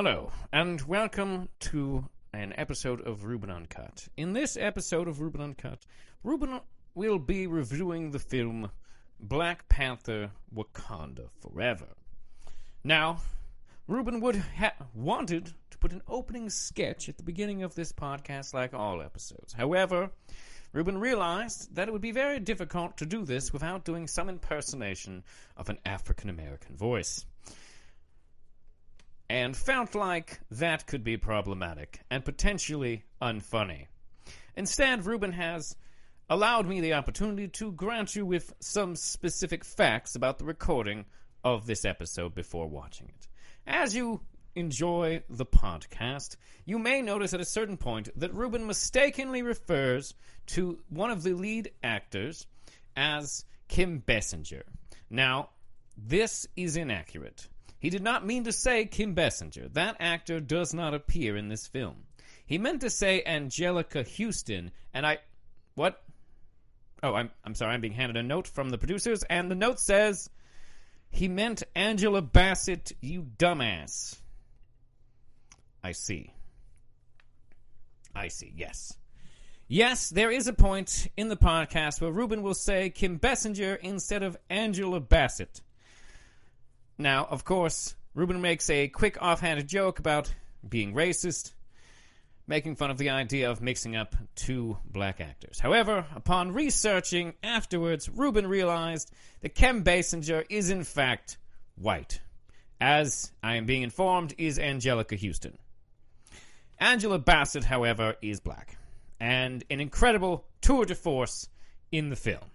Hello, and welcome to an episode of Ruben Uncut. In this episode of Ruben Uncut, Ruben will be reviewing the film Black Panther Wakanda Forever. Now, Ruben would ha- wanted to put an opening sketch at the beginning of this podcast like all episodes. However, Ruben realized that it would be very difficult to do this without doing some impersonation of an African American voice and felt like that could be problematic and potentially unfunny. Instead, Ruben has allowed me the opportunity to grant you with some specific facts about the recording of this episode before watching it. As you enjoy the podcast, you may notice at a certain point that Ruben mistakenly refers to one of the lead actors as Kim Basinger. Now, this is inaccurate. He did not mean to say Kim Basinger. That actor does not appear in this film. He meant to say Anjelica Huston, and I. What? Oh, I'm, I'm sorry, I'm being handed a note from the producers, and the note says he meant Angela Bassett, you dumbass. I see. I see, yes. Yes, there is a point in the podcast where Ruben will say Kim Basinger instead of Angela Bassett. Now, of course, Ruben makes a quick offhanded joke about being racist, making fun of the idea of mixing up two black actors. However, upon researching afterwards, Ruben realized that Kim Basinger is in fact white. As I am being informed, is Anjelica Huston. Angela Bassett, however, is black, and an incredible tour de force in the film.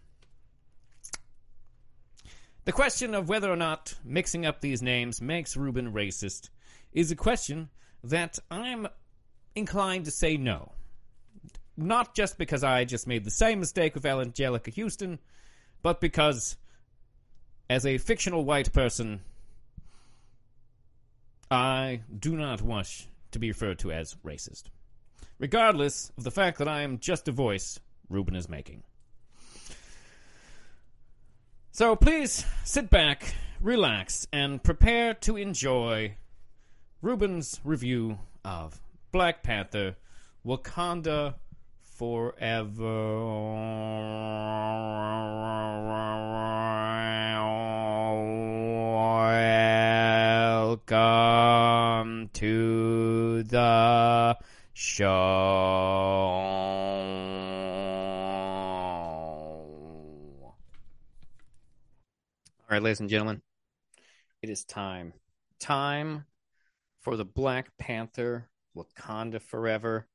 The question of whether or not mixing up these names makes Ruben racist is a question that I'm inclined to say no. Not just because I just made the same mistake with Anjelica Huston, but because, as a fictional white person, I do not wish to be referred to as racist. Regardless of the fact that I am just a voice Ruben is making. So please sit back, relax, and prepare to enjoy Ruben's review of Black Panther Wakanda Forever. Welcome to the show. All right, ladies and gentlemen, it is time. Time for the Black Panther Wakanda Forever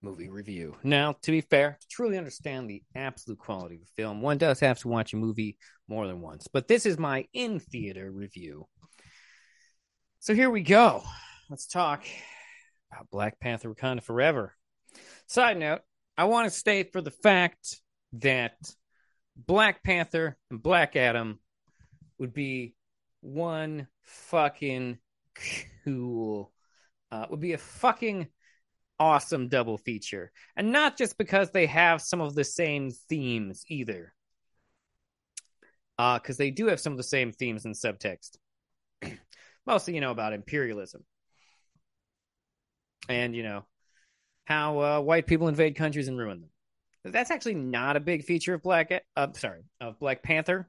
movie review. Now, to be fair, to truly understand the absolute quality of the film, one does have to watch a movie more than once. But this is my in theater review. So here we go. Let's talk about Black Panther Wakanda Forever. Side note, I want to state for the fact that Black Panther and Black Adam would be one fucking cool uh, would be a fucking awesome double feature. And not just because they have some of the same themes either. Uh, because they do have some of the same themes in subtext. Mostly, you know, about imperialism. And, you know, how uh, white people invade countries and ruin them. That's actually not a big feature of Black. Uh, sorry, of Black Panther.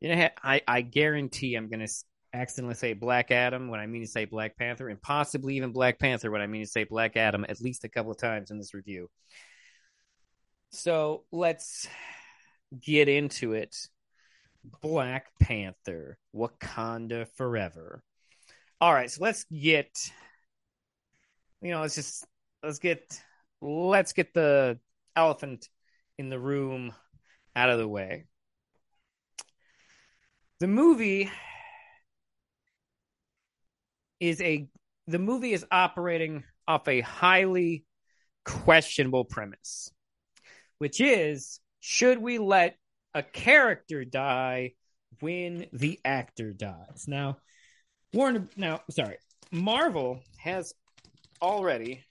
You know, I I guarantee I'm gonna accidentally say Black Adam when I mean to say Black Panther, and possibly even Black Panther when I mean to say Black Adam at least a couple of times in this review. So let's get into it. Black Panther, Wakanda Forever. All right, so let's get, you know, let's just let's get let's get the elephant in the room out of the way. The movie is a the movie is operating off a highly questionable premise, which is should we let a character die when the actor dies? Now, Warner now sorry, Marvel has already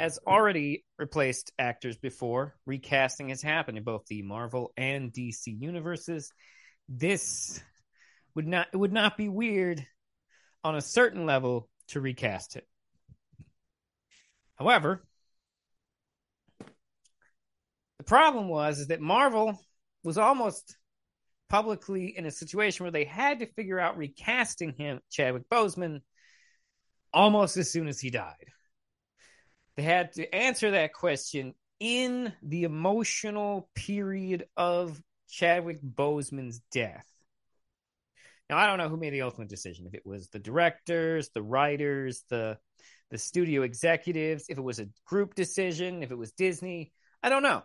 has already replaced actors before. Recasting has happened in both the Marvel and DC universes. This would not it would not be weird on a certain level to recast it. However, the problem was is that Marvel was almost publicly in a situation where they had to figure out recasting him, Chadwick Boseman, almost as soon as he died. They had to answer that question in the emotional period of Chadwick Boseman's death. Now I don't know who made the ultimate decision. If it was the directors, the writers, the the studio executives, if it was a group decision, if it was Disney, I don't know.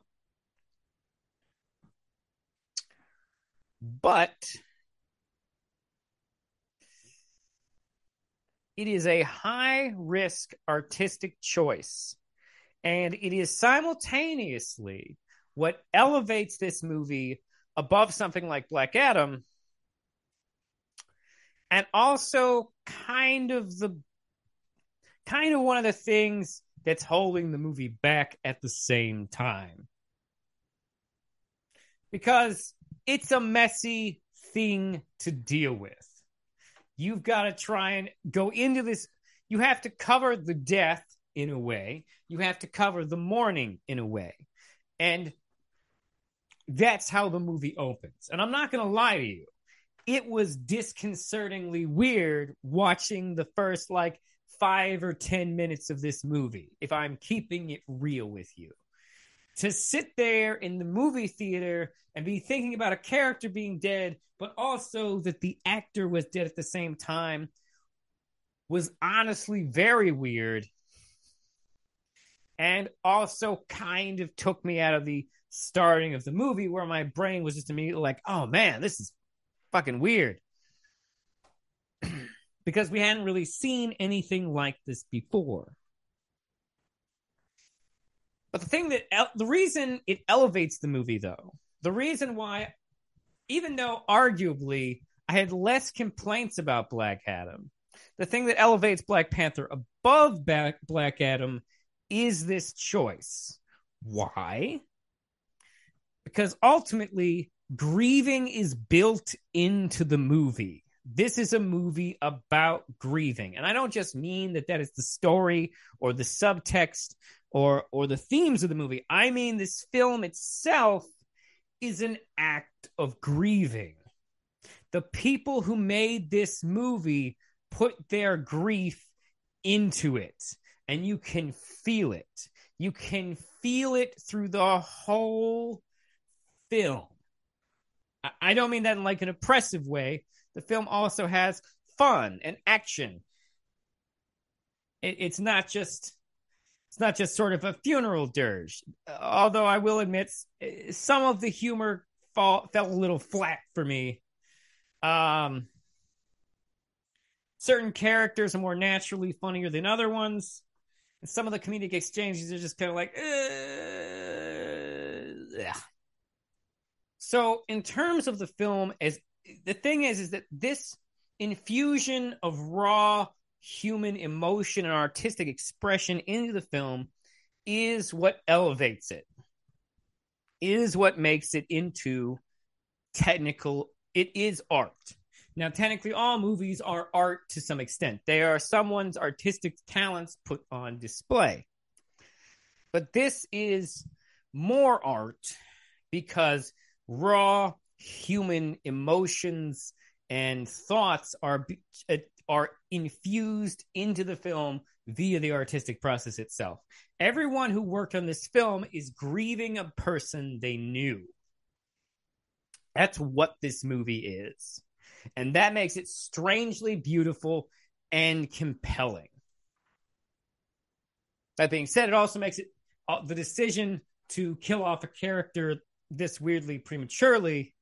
But it is a high risk artistic choice. And it is simultaneously what elevates this movie above something like Black Adam and also kind of the kind of one of the things that's holding the movie back at the same time. Because it's a messy thing to deal with. You've got to try and go into this. You have to cover the death in a way, you have to cover the mourning in a way. And that's how the movie opens. And I'm not going to lie to you, it was disconcertingly weird watching the first like five or 10 minutes of this movie, if I'm keeping it real with you. To sit there in the movie theater and be thinking about a character being dead, but also that the actor was dead at the same time was honestly very weird. And also kind of took me out of the starting of the movie where my brain was just immediately like, oh man, this is fucking weird. because we hadn't really seen anything like this before. But the thing that the reason it elevates the movie, though, the reason why, even though arguably I had less complaints about Black Adam, the thing that elevates Black Panther above Black Adam is this choice. Why? Because ultimately, grieving is built into the movie this is a movie about grieving and i don't just mean that that is the story or the subtext or or the themes of the movie. I mean this film itself is an act of grieving. The people who made this movie put their grief into it and you can feel it. You can feel it through the whole film. I don't mean that in like an oppressive way. The film also has fun and action. It, it's not just it's not just sort of a funeral dirge. Although I will admit, some of the humor fall, fell a little flat for me. Um, certain characters are more naturally funnier than other ones. And some of the comedic exchanges are just kind of like, yeah. So, in terms of the film as the thing is, is that this infusion of raw human emotion and artistic expression into the film is what elevates it is what makes it into technical it is art. Now technically all movies are art to some extent. They are someone's artistic talents put on display. But this is more art because raw human emotions and thoughts are uh, are infused into the film via the artistic process itself. Everyone who worked on this film is grieving a person they knew. That's what this movie is. And that makes it strangely beautiful and compelling. That being said, it also makes it uh, the decision to kill off a character this weirdly prematurely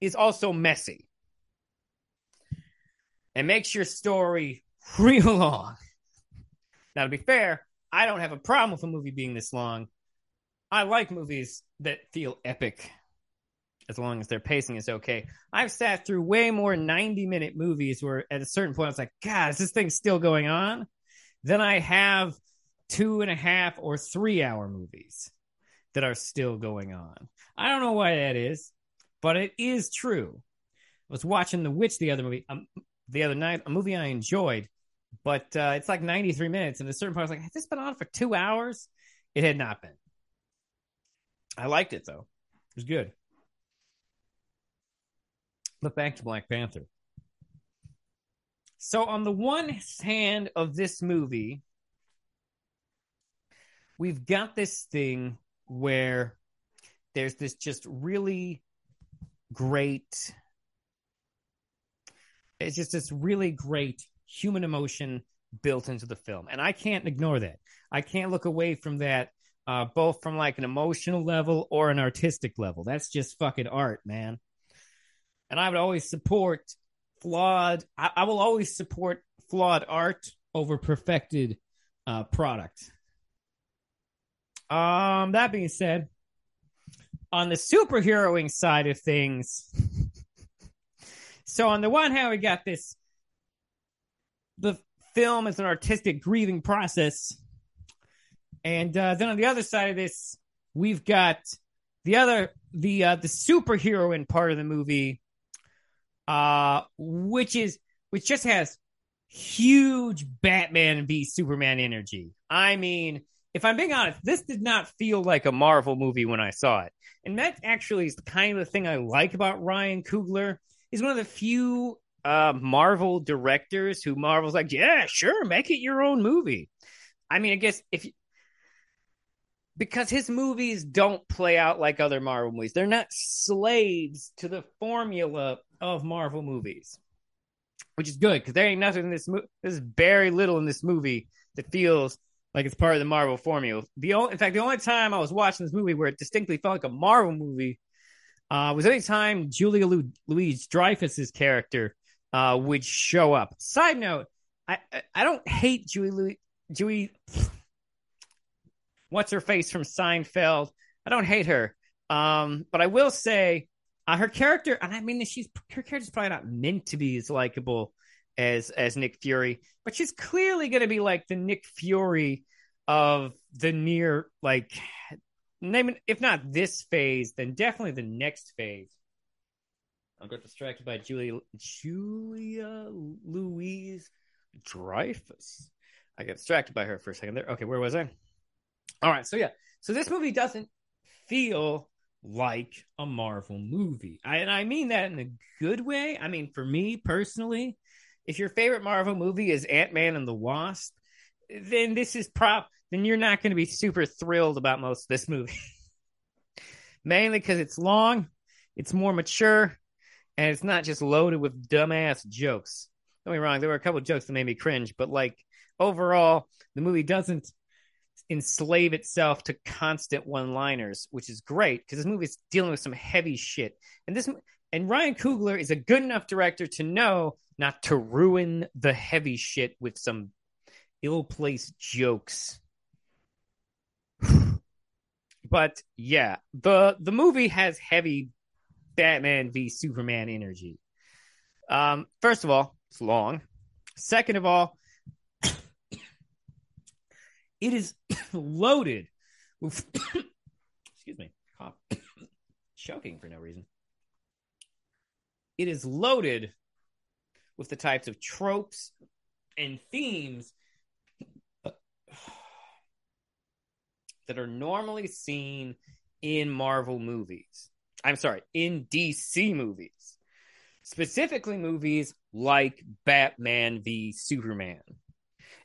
is also messy and makes your story real long. Now, to be fair, I don't have a problem with a movie being this long. I like movies that feel epic as long as their pacing is okay. I've sat through way more 90 minute movies where at a certain point I was like, God, is this thing still going on? Then I have two and a half or three hour movies that are still going on. I don't know why that is but it is true. I was watching The Witch the other movie, um, the other night, a movie I enjoyed, but uh, it's like 93 minutes. And at a certain point, I was like, has this been on for two hours? It had not been. I liked it though. It was good. But back to Black Panther. So on the one hand of this movie, we've got this thing where there's this just really great it's just this really great human emotion built into the film. And i can't ignore that. I can't look away from that uh, both from like an emotional level or an artistic level. That's just fucking art man. And i would always support flawed i, I will always support flawed art over perfected uh, product. Um that being said on the superheroing side of things, so on the one hand, we got this the film is an artistic grieving process. And uh, then on the other side of this, we've got the other the uh, the superheroine part of the movie, uh, which is which just has huge Batman v Superman energy. I mean, if I'm being honest, this did not feel like a Marvel movie when I saw it. And that actually is the kind of the thing I like about Ryan Coogler. He's one of the few uh, Marvel directors who Marvel's like, yeah, sure, make it your own movie. I mean, I guess if you, because his movies don't play out like other Marvel movies, they're not slaves to the formula of Marvel movies, which is good because there ain't nothing in this movie. There's very little in this movie that feels like it's part of the Marvel formula. The only, in fact, the only time I was watching this movie where it distinctly felt like a Marvel movie uh, was any time Julia Louise Dreyfus's character uh, would show up. Side note: I I, I don't hate Julie Louis, Julie. What's her face from Seinfeld? I don't hate her, um, but I will say uh, her character, and I mean, she's her character's probably not meant to be as likable as as Nick Fury, but she's clearly going to be like the Nick Fury of the near like name if not this phase, then definitely the next phase. I got distracted by Julia Julia Louise Dreyfus. I got distracted by her for a second there. Okay, where was I? All right, so yeah, so this movie doesn't feel like a Marvel movie, I, and I mean that in a good way. I mean, for me personally, if your favorite Marvel movie is Ant Man and the Wasp, then this is prop. Then you're not going to be super thrilled about most of this movie. Mainly because it's long, it's more mature, and it's not just loaded with dumbass jokes. Don't be wrong, there were a couple jokes that made me cringe, but like overall, the movie doesn't enslave itself to constant one-liners, which is great because this movie is dealing with some heavy shit. And this and Ryan Coogler is a good enough director to know not to ruin the heavy shit with some ill-placed jokes. but yeah, the the movie has heavy Batman v Superman energy. Um, first of all, it's long. Second of all, it is loaded with excuse me, choking for no reason it is loaded with the types of tropes and themes that are normally seen in Marvel movies. I'm sorry, in DC movies. Specifically, movies like Batman v Superman.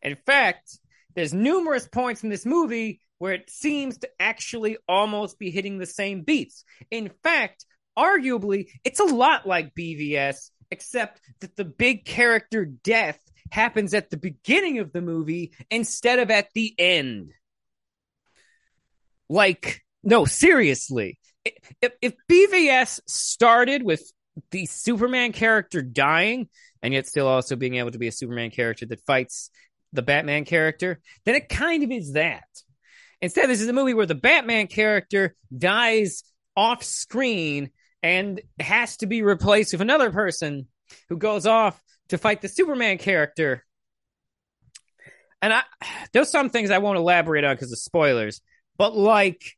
In fact, there's numerous points in this movie where it seems to actually almost be hitting the same beats. In fact, arguably, it's a lot like BVS, except that the big character death happens at the beginning of the movie instead of at the end. Like, no, seriously. If, if BVS started with the Superman character dying and yet still also being able to be a Superman character that fights the Batman character, then it kind of is that. Instead, this is a movie where the Batman character dies off screen and has to be replaced with another person who goes off to fight the Superman character. And I there's some things I won't elaborate on because of spoilers, but like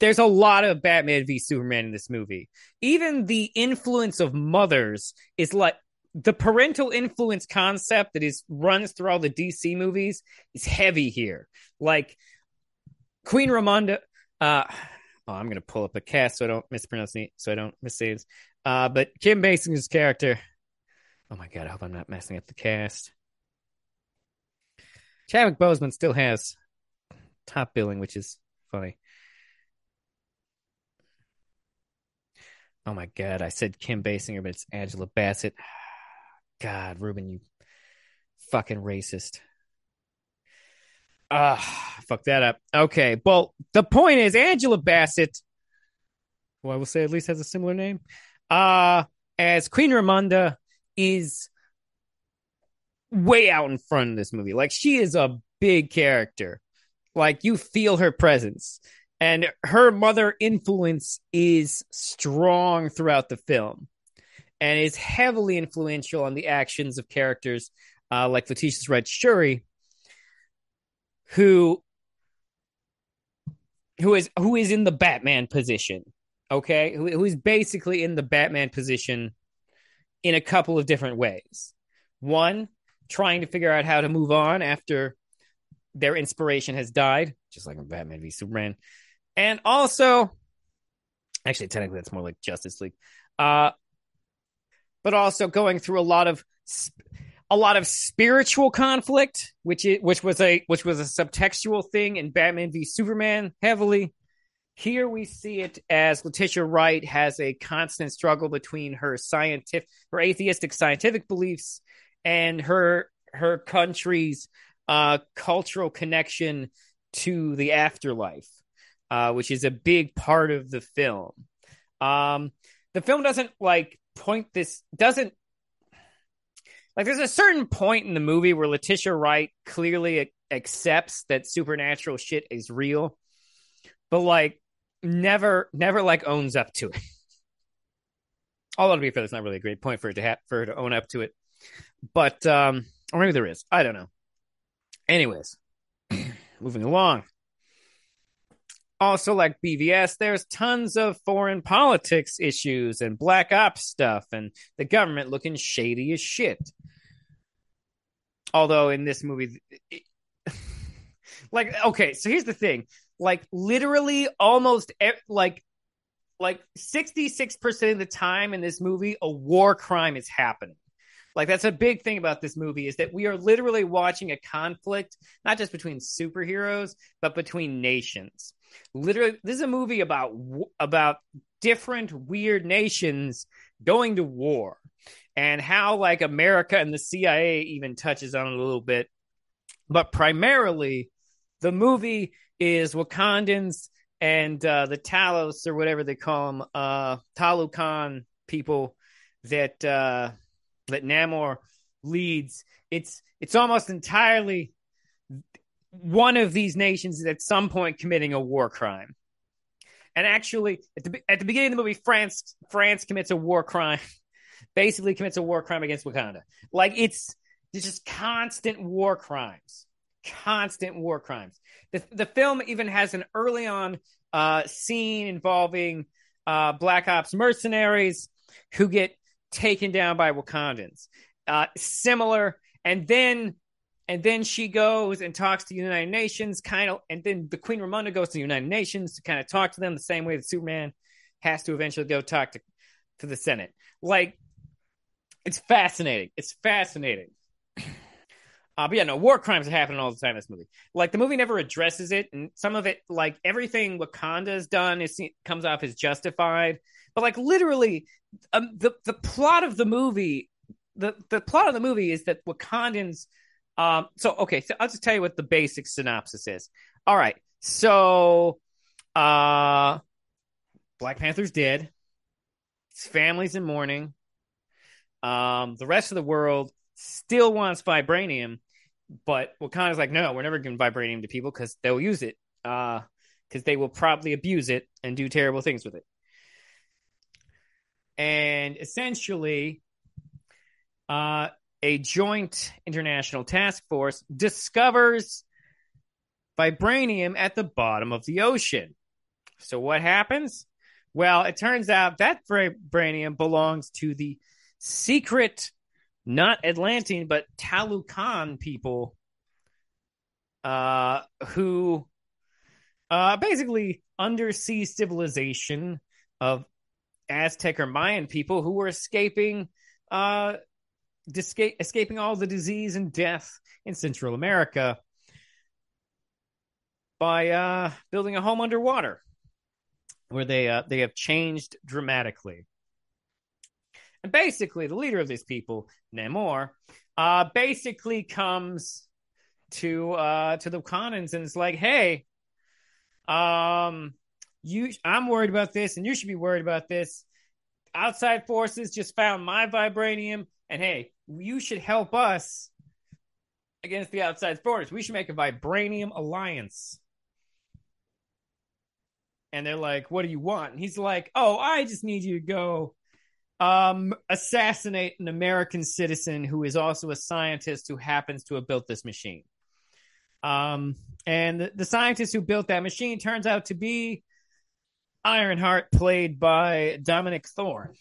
there's a lot of Batman v Superman in this movie. Even the influence of mothers is like the parental influence concept that is runs through all the DC movies is heavy here. Like Queen Ramonda. Uh, oh, I'm gonna pull up a cast so I don't mispronounce it, so I don't missay this. Uh, but Kim Basinger's character. Oh my god, I hope I'm not messing up the cast. Chadwick Boseman still has top billing, which is funny. Oh my god, I said Kim Basinger, but it's Angela Bassett. God, Ruben, you fucking racist. Ah, fuck that up. Okay, well, the point is Angela Bassett, who I will say at least has a similar name, uh, as Queen Ramonda is way out in front of this movie. Like she is a big character. Like you feel her presence. And her mother influence is strong throughout the film and is heavily influential on the actions of characters uh, like Letitia's Red Shuri, who who is who is in the Batman position. Okay, who, who is basically in the Batman position in a couple of different ways. One, trying to figure out how to move on after their inspiration has died, just like in Batman v Superman. And also actually technically that's more like justice league. Uh but also going through a lot of a lot of spiritual conflict which it, which was a which was a subtextual thing in batman v superman heavily. Here we see it as letitia wright has a constant struggle between her scientific her atheistic scientific beliefs and her her country's uh cultural connection to the afterlife uh, which is a big part of the film. Um, the film doesn't like point this doesn't like there's a certain point in the movie where Letitia Wright clearly accepts that supernatural shit is real, but like never never like owns up to it. Although to be fair, that's not really a great point for her to have for her to own up to it. But um or maybe there is. I don't know. Anyways, moving along also like BVS, there's tons of foreign politics issues and black ops stuff and the government looking shady as shit. Although in this movie, it, like, okay, so here's the thing. Like, literally almost like, like 66% of the time in this movie, a war crime is happening. Like that's a big thing about this movie is that we are literally watching a conflict not just between superheroes but between nations. Literally this is a movie about about different weird nations going to war and how like America and the CIA even touches on it a little bit. But primarily the movie is Wakandans and uh, the Talos or whatever they call them, uh, Talokan people that uh, that Namor leads, it's it's almost entirely one of these nations is at some point committing a war crime. And actually, at the at the beginning of the movie, France France commits a war crime, basically commits a war crime against Wakanda. Like it's it's just constant war crimes, constant war crimes. The the film even has an early on uh, scene involving uh, Black Ops mercenaries who get taken down by Wakandans. Uh, similar, and then and then she goes and talks to the United Nations, kind of, and then the Queen Ramonda goes to the United Nations to kind of talk to them the same way that Superman has to eventually go talk to to the Senate. Like, it's fascinating. It's fascinating. Uh, but yeah, no, war crimes are happening all the time in this movie. Like the movie never addresses it, and some of it, like everything Wakanda has done, is comes off as justified. But like literally, um, the the plot of the movie, the the plot of the movie is that Wakandans. Um, so okay, so I'll just tell you what the basic synopsis is. All right, so uh, Black Panther's dead. His family's in mourning. Um, the rest of the world still wants vibranium, but Wakanda's like, no, we're never giving vibranium to people because they'll use it. Uh, because they will probably abuse it and do terrible things with it and essentially, uh, a joint international task force discovers vibranium at the bottom of the ocean. So, what happens? Well, it turns out that vibranium belongs to the secret not Atlantean, but Talokan people uh, who uh, basically undersea civilization of Aztec or Mayan people who were escaping uh, escaping all the disease and death in Central America by uh, building a home underwater, where they uh, they have changed dramatically. Basically, the leader of these people, Namor, uh, basically comes to uh, to the Wakandans and it's like, "Hey, um, you, I'm worried about this, and you should be worried about this. Outside forces just found my vibranium, and hey, you should help us against the outside forces. We should make a vibranium alliance." and they're like, "What do you want?" And he's like, "Oh, I just need you to go um, assassinate an American citizen who is also a scientist who happens to have built this machine." Um, and the, the scientist who built that machine turns out to be Ironheart, played by Dominique Thorne.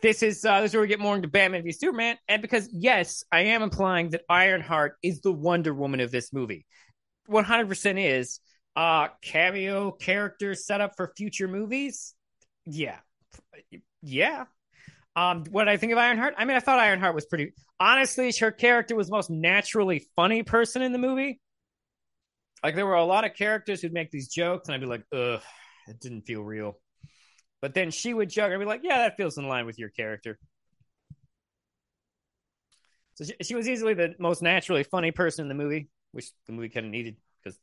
this is uh, this is where we get more into Batman v Superman, and because yes, I am implying that Ironheart is the Wonder Woman of this movie. One hundred percent is uh cameo character set up for future movies yeah yeah um what i think of ironheart i mean i thought ironheart was pretty honestly her character was the most naturally funny person in the movie like there were a lot of characters who'd make these jokes and i'd be like ugh it didn't feel real but then she would joke and i'd be like yeah that feels in line with your character so she, she was easily the most naturally funny person in the movie which the movie kind of needed because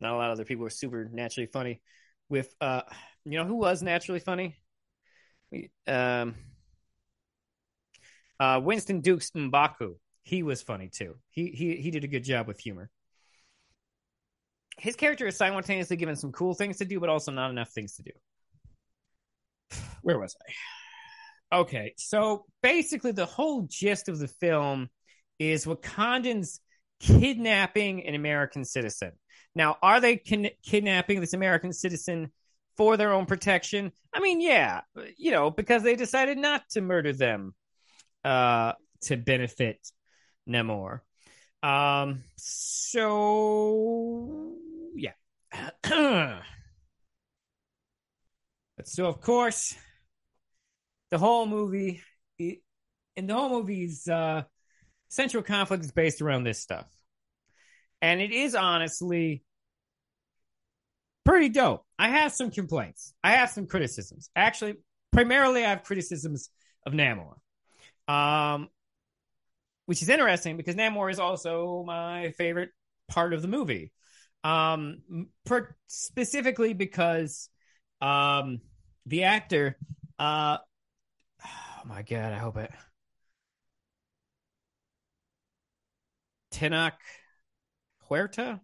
not a lot of other people were super naturally funny. With uh, you know who was naturally funny? Um, uh, Winston Duke's M'Baku. He was funny too. He he he did a good job with humor. His character is simultaneously given some cool things to do, but also not enough things to do. Where was I? Okay, so basically, the whole gist of the film is Wakandans kidnapping an American citizen. Now, are they kin- kidnapping this American citizen for their own protection? I mean, yeah, you know, because they decided not to murder them uh, to benefit Namor. Um, so yeah. but so of course, the whole movie, in the whole movie's uh, central conflict is based around this stuff, and it is honestly pretty dope. I have some complaints. I have some criticisms. Actually, primarily I have criticisms of Namor. Um, which is interesting because Namor is also my favorite part of the movie. Um, per- specifically because um, the actor, uh, oh my god, I hope it. Tenoch Huerta,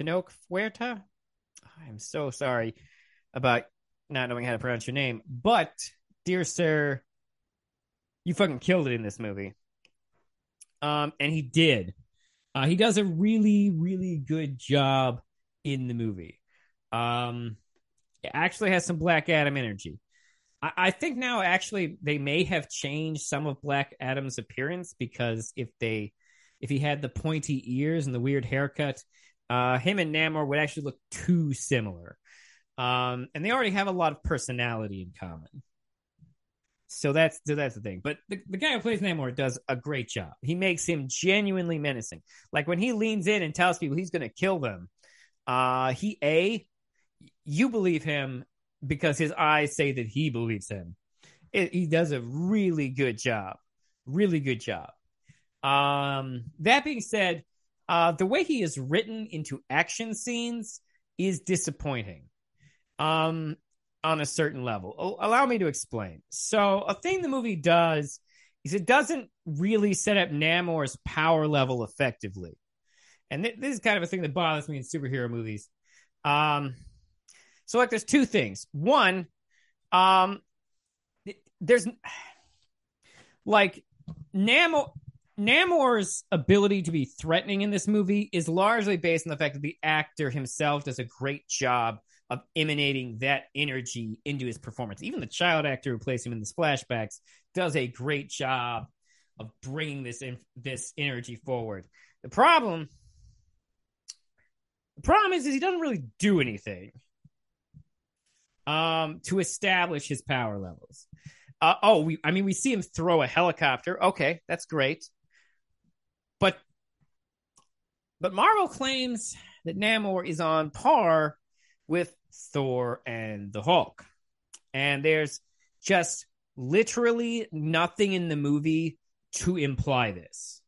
Tenoch Huerta. I'm so sorry about not knowing how to pronounce your name, but dear sir, you fucking killed it in this movie. Um, and he did. Uh, he does a really, really good job in the movie. Um, it actually has some Black Adam energy. I, I think now actually they may have changed some of Black Adam's appearance because if they if he had the pointy ears and the weird haircut, uh, him and Namor would actually look too similar. Um, and they already have a lot of personality in common. So that's so that's the thing. But the, the guy who plays Namor does a great job. He makes him genuinely menacing. Like when he leans in and tells people he's going to kill them, uh, he a you believe him because his eyes say that he believes him. It, he does a really good job, really good job. Um, that being said, uh, the way he is written into action scenes is disappointing um, on a certain level. allow me to explain. So, a thing the movie does is it doesn't really set up Namor's power level effectively. And th- this is kind of a thing that bothers me in superhero movies. Um, so, like, there's two things. One, um, there's like Namor Namor's ability to be threatening in this movie is largely based on the fact that the actor himself does a great job of emanating that energy into his performance. Even the child actor who plays him in the flashbacks does a great job of bringing this in, this energy forward. The problem, the problem is, is he doesn't really do anything um, to establish his power levels. Uh, oh, we, I mean, we see him throw a helicopter. Okay, that's great. But, but Marvel claims that Namor is on par with Thor and the Hulk. And there's just literally nothing in the movie to imply this.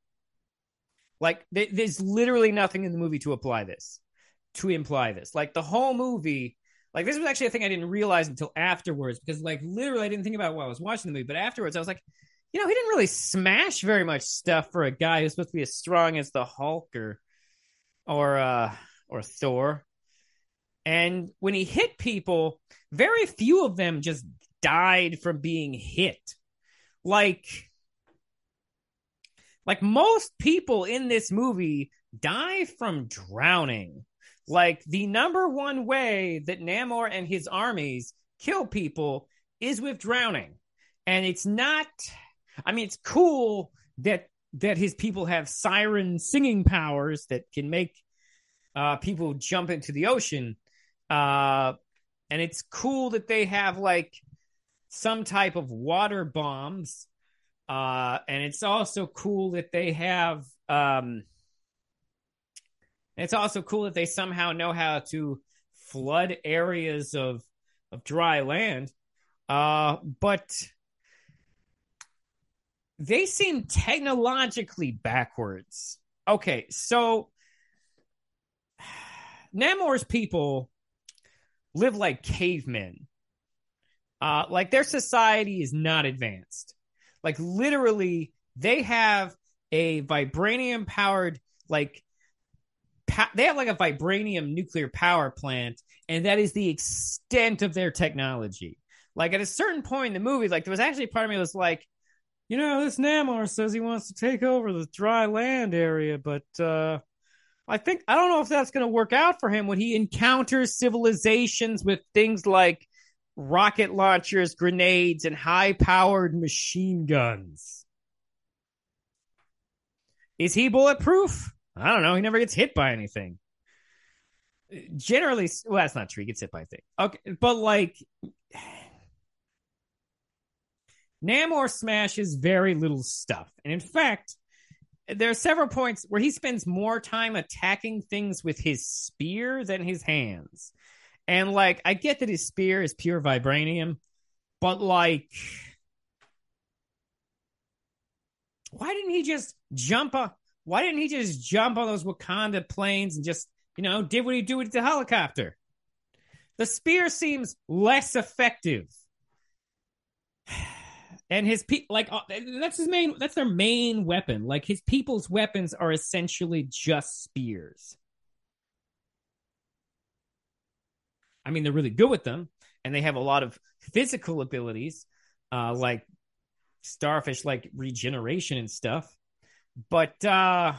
Like, th- there's literally nothing in the movie to apply this, to imply this. Like, the whole movie, like, this was actually a thing I didn't realize until afterwards because, like, literally I didn't think about while I was watching the movie. But afterwards, I was like, you know, he didn't really smash very much stuff for a guy who's supposed to be as strong as the Hulk or, or, uh, or Thor. And when he hit people, very few of them just died from being hit. Like, like most people in this movie die from drowning. Like the number one way that Namor and his armies kill people is with drowning. And it's not I mean it's cool that that his people have siren singing powers that can make uh, people jump into the ocean. Uh, and it's cool that they have like some type of water bombs. Uh, and it's also cool that they have. Um, it's also cool that they somehow know how to flood areas of of dry land. Uh, but they seem technologically backwards. Okay, so Namor's people live like cavemen. Uh, like their society is not advanced. Like literally, they have a vibranium powered like pa- they have like a vibranium nuclear power plant, and that is the extent of their technology. Like at a certain point in the movie, like there was actually part of me was like, you know, this Namor says he wants to take over the dry land area, but uh I think I don't know if that's going to work out for him when he encounters civilizations with things like rocket launchers, grenades, and high-powered machine guns. Is he bulletproof? I don't know. He never gets hit by anything. Generally, well, that's not true. He gets hit by things. Okay, but like Namor smashes very little stuff, and in fact, there are several points where he spends more time attacking things with his spear than his hands. And like I get that his spear is pure vibranium, but like why didn't he just jump? Why didn't he just jump on those Wakanda planes and just, you know, did what he do with the helicopter? The spear seems less effective and his pe- like uh, that's his main that's their main weapon. Like his people's weapons are essentially just spears. I mean they're really good with them and they have a lot of physical abilities uh like starfish like regeneration and stuff. But uh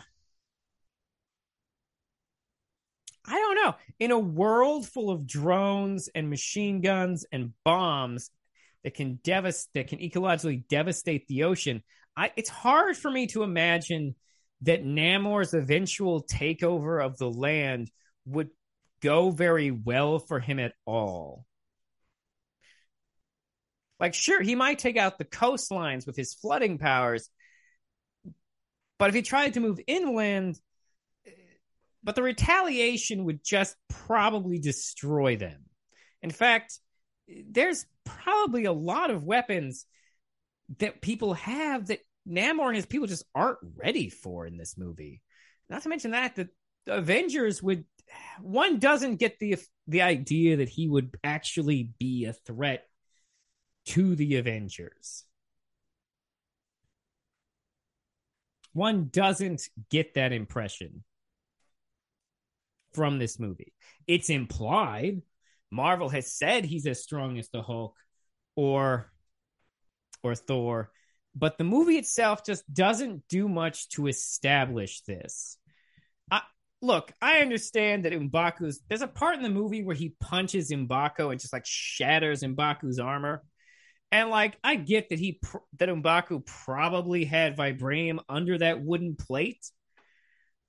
I don't know. In a world full of drones and machine guns and bombs, that can devastate that can ecologically devastate the ocean. I, it's hard for me to imagine that Namor's eventual takeover of the land would go very well for him at all. Like, sure, he might take out the coastlines with his flooding powers, but if he tried to move inland, but the retaliation would just probably destroy them. In fact, there's probably a lot of weapons that people have that Namor and his people just aren't ready for in this movie. Not to mention that the Avengers would one doesn't get the the idea that he would actually be a threat to the Avengers. One doesn't get that impression from this movie. It's implied Marvel has said he's as strong as the Hulk or or Thor, but the movie itself just doesn't do much to establish this. I, look, I understand that M'Baku's. There's a part in the movie where he punches M'Baku and just like shatters M'Baku's armor, and like I get that he that M'Baku probably had vibranium under that wooden plate,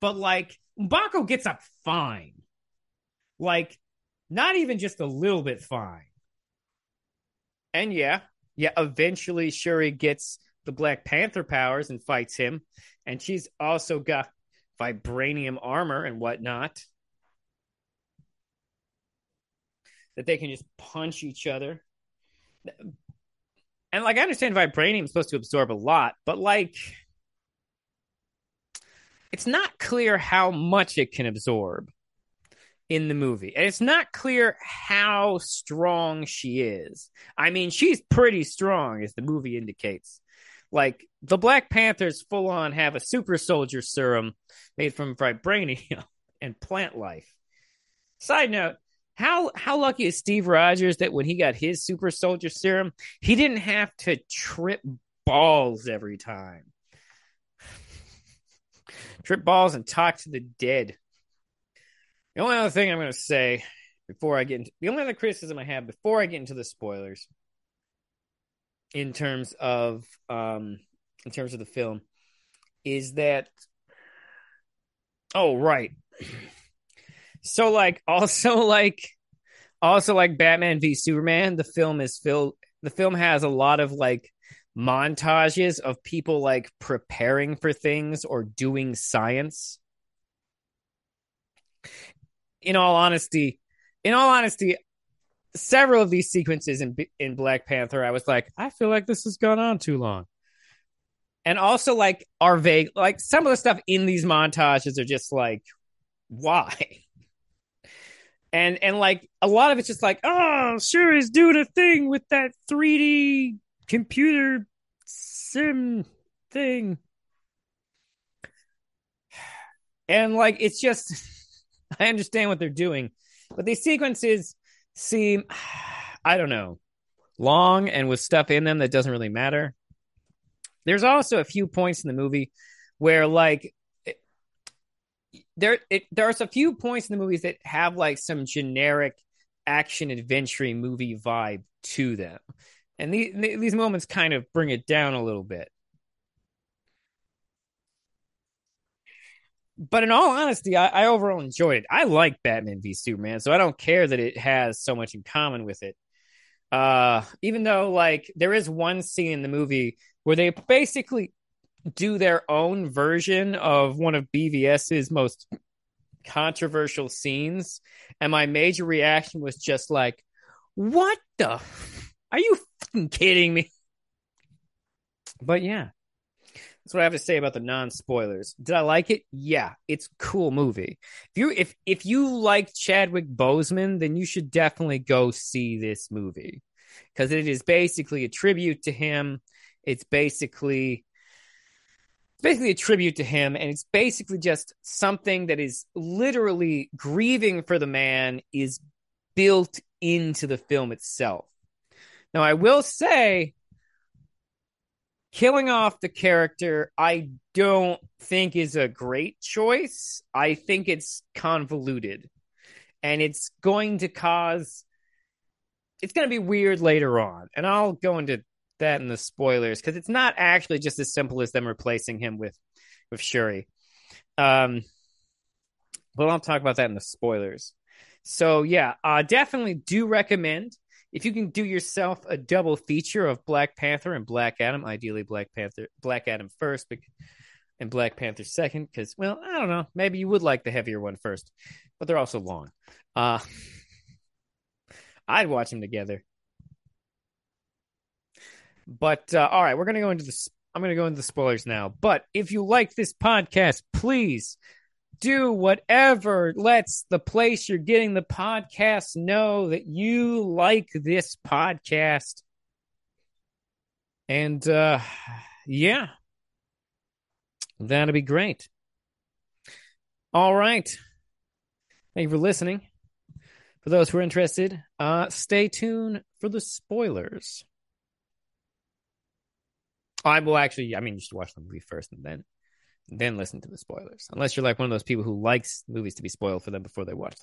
but like M'Baku gets up fine, like not even just a little bit fine. And yeah, yeah, eventually Shuri gets the Black Panther powers and fights him, and she's also got vibranium armor and whatnot that they can just punch each other. And like I understand vibranium is supposed to absorb a lot, but like it's not clear how much it can absorb in the movie. And it's not clear how strong she is. I mean, she's pretty strong as the movie indicates. Like the Black Panthers full on have a super soldier serum made from vibranium and plant life. Side note, how how lucky is Steve Rogers that when he got his super soldier serum, he didn't have to trip balls every time. trip balls and talk to the dead. The only other thing I'm going to say before I get into the only other criticism I have before I get into the spoilers in terms of um in terms of the film is that oh right. So like also like also like batman v superman the film is filled the film has a lot of like montages of people like preparing for things or doing science in all honesty in all honesty several of these sequences in in Black Panther, I was like, I feel like this has gone on too long. And also, like, are vague. Like some of the stuff in these montages are just like, why? And and like a lot of it's just like, oh, Shuri's doing a thing with that 3D computer sim thing. And like it's just I understand what they're doing, but these sequences seem, I don't know, long and with stuff in them that doesn't really matter. There's also a few points in the movie where, like, there it, there's a few points in the movies that have like some generic action adventure movie vibe to them, and these these moments kind of bring it down a little bit. But in all honesty, I, I, overall enjoyed it. I like Batman v Superman, so I don't care that it has so much in common with it. Uh, even though like there is one scene in the movie where they basically do their own version of one of BVS's most controversial scenes, and my major reaction was just like, "What the? Are you kidding me?" But yeah, that's what I have to say about the non spoilers. Did I like it? Yeah, it's cool movie. If you if if you like Chadwick Boseman, then you should definitely go see this movie because it is basically a tribute to him. It's basically it's basically a tribute to him, and it's basically just something that is literally grieving for the man is built into the film itself. Now, I will say killing off the character i don't think is a great choice. I think it's convoluted and it's going to cause it's going to be weird later on and i'll go into that in the spoilers because it's not actually just as simple as them replacing him with with shuri. Um but i'll talk about that in the spoilers. So yeah uh definitely do recommend if you can do yourself a double feature of Black Panther and Black Adam, ideally Black Panther, Black Adam first, and Black Panther second, because well, I don't know, maybe you would like the heavier one first, but they're also long. Uh, I'd watch them together. But uh, all right, we're gonna go into the. I'm gonna go into the spoilers now. But if you like this podcast, please do whatever lets the place you're getting the podcast know that you like this podcast. And uh yeah. That'd be great. All right. Thank you for listening. For those who are interested, uh stay tuned for the spoilers. I will actually I mean you should watch the movie first and then Then listen to the spoilers. Unless you're like one of those people who likes movies to be spoiled for them before they watch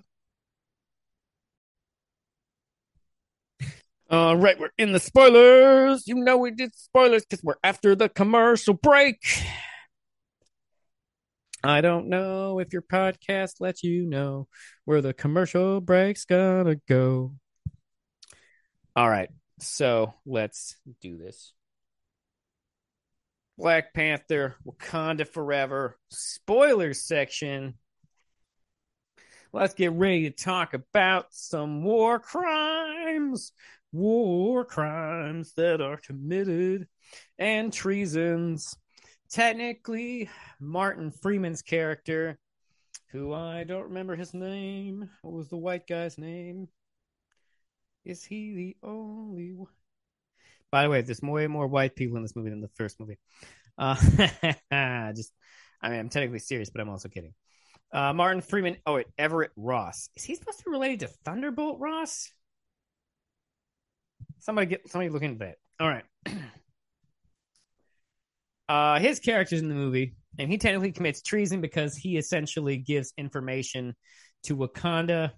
them. All right, we're in the spoilers. You know we did spoilers because we're after the commercial break. I don't know if your podcast lets you know where the commercial break's gonna go. All right, so let's do this. Black Panther, Wakanda Forever, spoilers section. Let's get ready to talk about some war crimes, war crimes that are committed, and treasons. Technically, Martin Freeman's character, who I don't remember his name. What was the white guy's name? Is he the only one? By the way, there's way more white people in this movie than the first movie. Uh, just, I mean, I'm technically serious, but I'm also kidding. Uh, Martin Freeman. Oh, wait, Everett Ross. Is he supposed to be related to Thunderbolt Ross? Somebody get somebody look into that. All right. uh, his character's in the movie, and he technically commits treason because he essentially gives information to Wakanda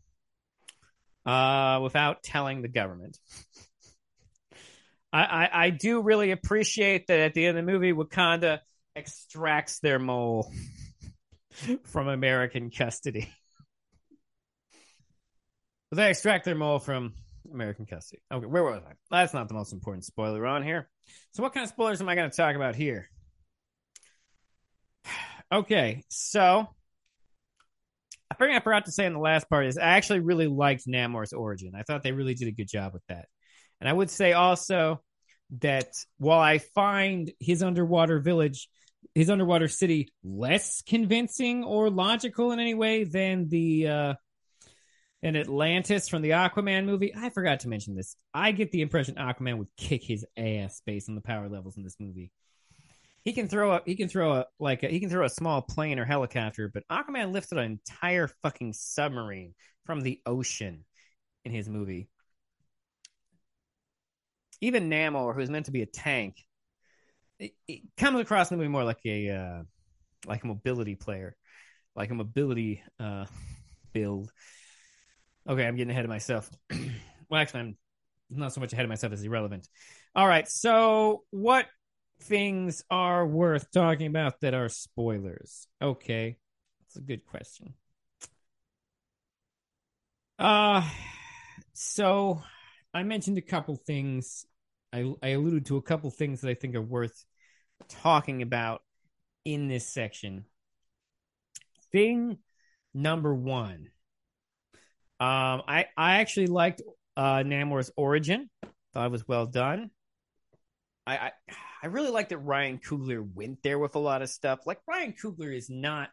uh, without telling the government. I, I, I do really appreciate that at the end of the movie, Wakanda extracts their mole from American custody. But they extract their mole from American custody. Okay, where was I? That's not the most important spoiler on here. So, what kind of spoilers am I going to talk about here? Okay, so I think I forgot to say in the last part is I actually really liked Namor's origin. I thought they really did a good job with that. And I would say also that while I find his underwater village, his underwater city less convincing or logical in any way than the uh in Atlantis from the Aquaman movie. I forgot to mention this. I get the impression Aquaman would kick his ass based on the power levels in this movie. He can throw a he can throw a like a, he can throw a small plane or helicopter, but Aquaman lifted an entire fucking submarine from the ocean in his movie. Even Namor, who's meant to be a tank, it, it comes across in the movie more like a uh, like a mobility player, like a mobility uh, build. Okay, I'm getting ahead of myself. well, actually, I'm not so much ahead of myself as irrelevant. All right, so what things are worth talking about that are spoilers? Okay, that's a good question. Uh so I mentioned a couple things. I I alluded to a couple things that I think are worth talking about in this section. Thing number one. Um, I I actually liked uh, Namor's origin. Thought it was well done. I, I I really like that Ryan Coogler went there with a lot of stuff. Like Ryan Coogler is not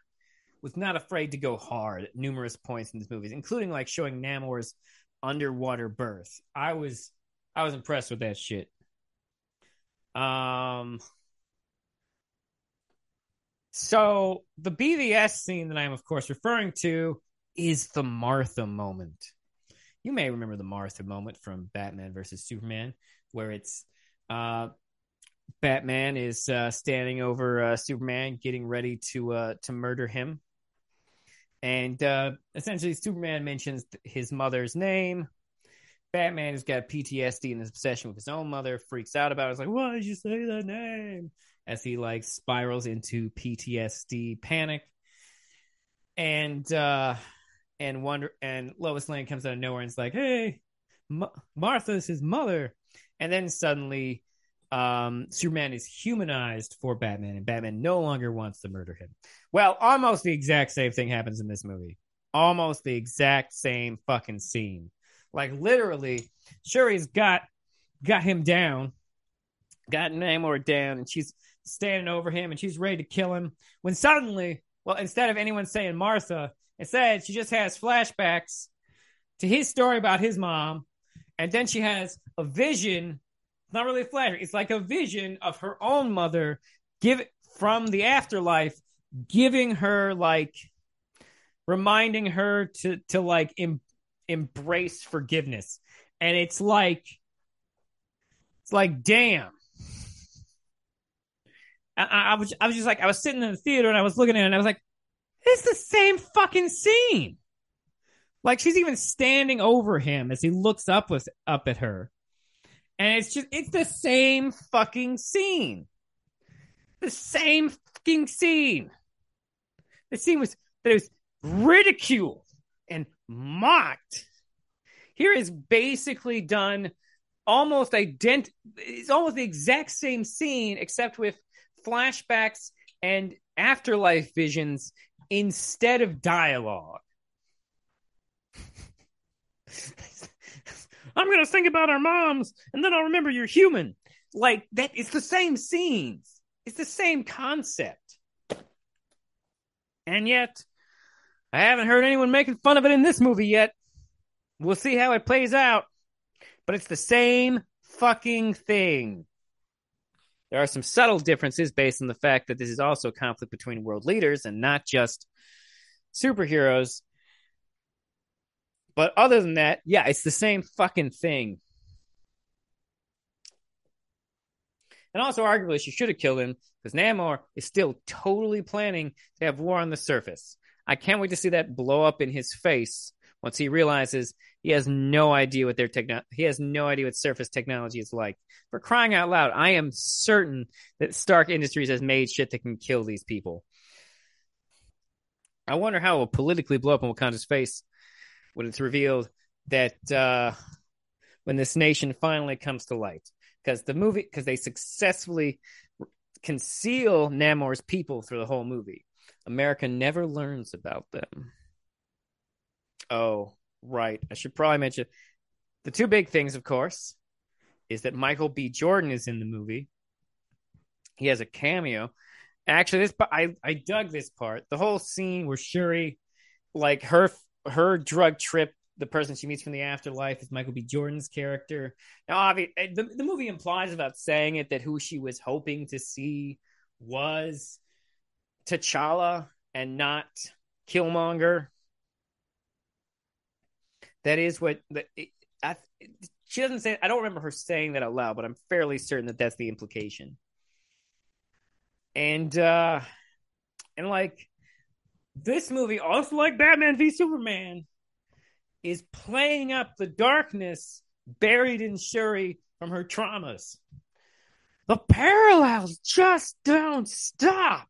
was not afraid to go hard at numerous points in this movie, including like showing Namor's underwater birth. I was I was impressed with that shit. Um so the BVS scene that I'm of course referring to is the Martha moment. You may remember the Martha moment from Batman versus Superman, where it's uh, Batman is uh, standing over uh, Superman, getting ready to uh, to murder him, and uh, essentially Superman mentions his mother's name. Batman has got PTSD and his obsession with his own mother, freaks out about it. It's like, why did you say that name? As he like spirals into PTSD panic, and uh, and wonder and Lois Lane comes out of nowhere and it's like, "Hey, Ma- Martha's his mother," and then suddenly, um, Superman is humanized for Batman, and Batman no longer wants to murder him. Well, almost the exact same thing happens in this movie. Almost the exact same fucking scene. Like literally, Shuri's got got him down, got Namor down, and she's standing over him, and she's ready to kill him. When suddenly, well, instead of anyone saying Martha, Instead, she just has flashbacks to his story about his mom, and then she has a vision. Not really a flash; it's like a vision of her own mother, give from the afterlife, giving her like, reminding her to to like em, embrace forgiveness, and it's like, it's like, damn. I, I was I was just like I was sitting in the theater and I was looking at it and I was like, it's the same fucking scene. Like she's even standing over him as he looks up with up at her. And it's just it's the same fucking scene. The same fucking scene. The scene was that it was ridiculed mocked. Here is basically done almost ident it's almost the exact same scene except with flashbacks and afterlife visions instead of dialogue. I'm gonna think about our moms, and then I'll remember you're human. Like that, it's the same scenes. It's the same concept, and yet I haven't heard anyone making fun of it in this movie yet. We'll see how it plays out, but it's the same fucking thing. There are some subtle differences based on the fact that this is also a conflict between world leaders and not just superheroes. But other than that, yeah, it's the same fucking thing. And also, arguably, she should have killed him because Namor is still totally planning to have war on the surface. I can't wait to see that blow up in his face once he realizes he has no idea what their techno he has no idea what surface technology is like. For crying out loud, I am certain that Stark Industries has made shit that can kill these people. I wonder how it will politically blow up in Wakanda's face when it's revealed that uh, when this nation finally comes to light. Because the movie, because they successfully conceal Namor's people through the whole movie. America never learns about them. Oh, right. I should probably mention the two big things, of course, is that Michael B. Jordan is in the movie. He has a cameo. Actually, this I I dug this part. The whole scene where Shuri, like her her drug trip, the person she meets from the afterlife is Michael B. Jordan's character. Now, obviously, eh, the the movie implies without saying it that who she was hoping to see was T'Challa and not Killmonger. That is what the, I, she doesn't say. I don't remember her saying that out loud, but I'm fairly certain that that's the implication. And uh and like this movie, also like Batman v Superman, is playing up the darkness buried in Shuri from her traumas. The parallels just don't stop.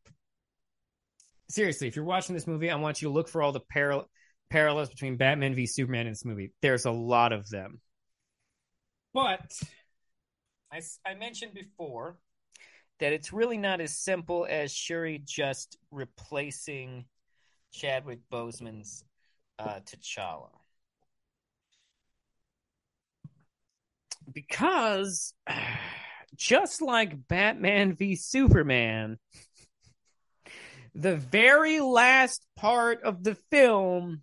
Seriously, if you're watching this movie, I want you to look for all the parallel parallels between Batman v Superman in this movie. There's a lot of them. But I, I mentioned before that it's really not as simple as Shuri just replacing Chadwick Boseman's uh, T'Challa. Because just like Batman v Superman, the very last part of the film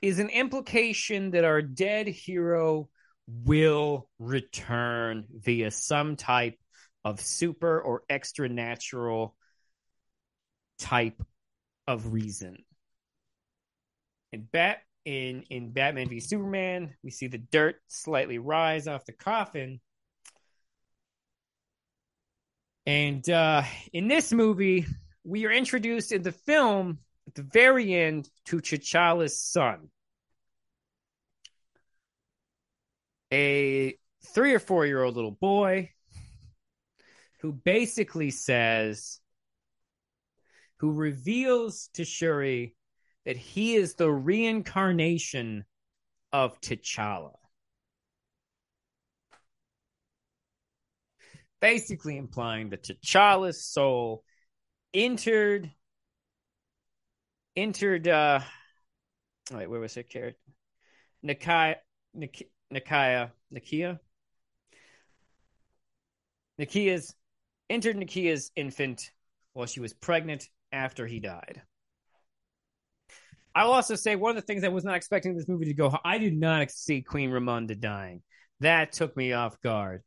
is an implication that our dead hero will return via some type of super or extra natural type of reason. In Bat in in Batman v Superman, we see the dirt slightly rise off the coffin. And uh, in this movie, we are introduced in the film at the very end to T'Challa's son. A three or four year old little boy who basically says, who reveals to Shuri that he is the reincarnation of T'Challa. Basically implying that T'Challa's soul entered entered uh wait, where was it character? Nakia Nakia Nakia Nakia's entered Nakia's infant while she was pregnant after he died. I'll also say one of the things I was not expecting this movie to go. I did not see Queen Ramonda dying. That took me off guard.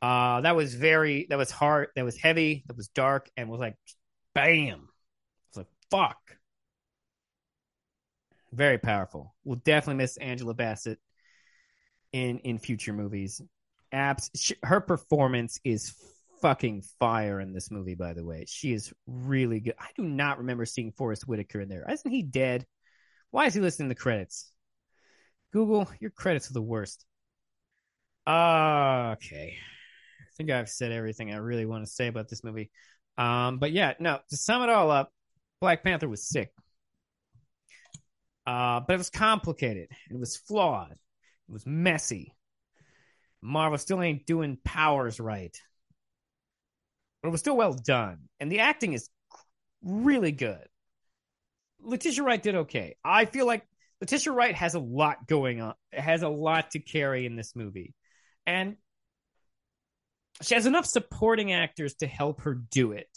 Uh, that was very, that was hard, that was heavy, that was dark, and was like, bam. It's like, fuck. Very powerful. We'll definitely miss Angela Bassett in in future movies. Apps, her performance is fucking fire in this movie, by the way. She is really good. I do not remember seeing Forest Whitaker in there. Isn't he dead? Why is he listing the credits? Google, your credits are the worst. Uh, okay. I think I've said everything I really want to say about this movie. Um, but yeah, no, to sum it all up, Black Panther was sick. Uh, but it was complicated. It was flawed. It was messy. Marvel still ain't doing powers right. But it was still well done. And the acting is really good. Letitia Wright did okay. I feel like Letitia Wright has a lot going on, has a lot to carry in this movie. And she has enough supporting actors to help her do it.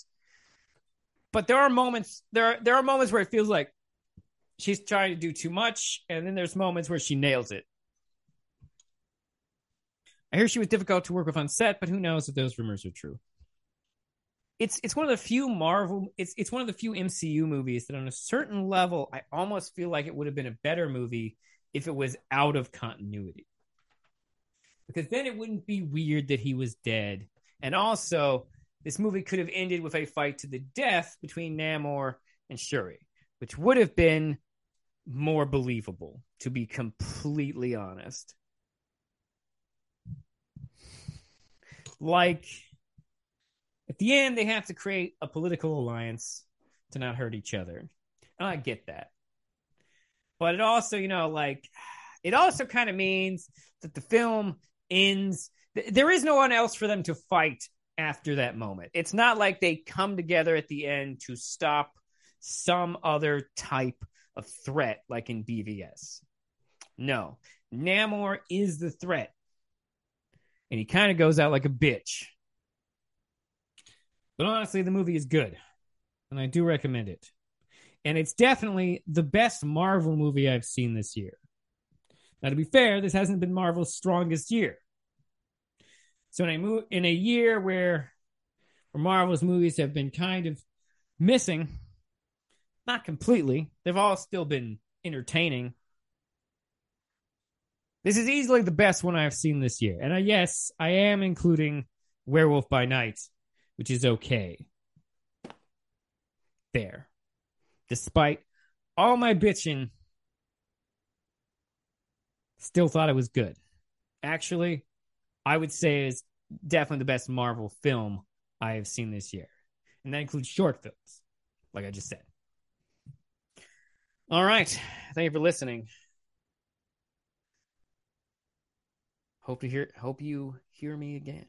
But there are moments there are, there are moments where it feels like she's trying to do too much and then there's moments where she nails it. I hear she was difficult to work with on set, but who knows if those rumors are true. It's it's one of the few Marvel it's it's one of the few MCU movies that on a certain level I almost feel like it would have been a better movie if it was out of continuity. Because then it wouldn't be weird that he was dead. And also, this movie could have ended with a fight to the death between Namor and Shuri, which would have been more believable, to be completely honest. Like, at the end, they have to create a political alliance to not hurt each other. And I get that. But it also, you know, like, it also kind of means that the film ends. There is no one else for them to fight after that moment. It's not like they come together at the end to stop some other type of threat like in BVS. No, Namor is the threat. And he kind of goes out like a bitch. But honestly, the movie is good. And I do recommend it. And it's definitely the best Marvel movie I've seen this year. Now, to be fair, this hasn't been Marvel's strongest year. So in a mo- in a year where, where Marvel's movies have been kind of missing, not completely, they've all still been entertaining. This is easily the best one I've seen this year. And uh, yes, I am including Werewolf by Night, which is okay. There. Despite all my bitching, still thought it was good. Actually, I would say is definitely the best Marvel film I have seen this year. And that includes short films, like I just said. All right. Thank you for listening. Hope to hear hope you hear me again.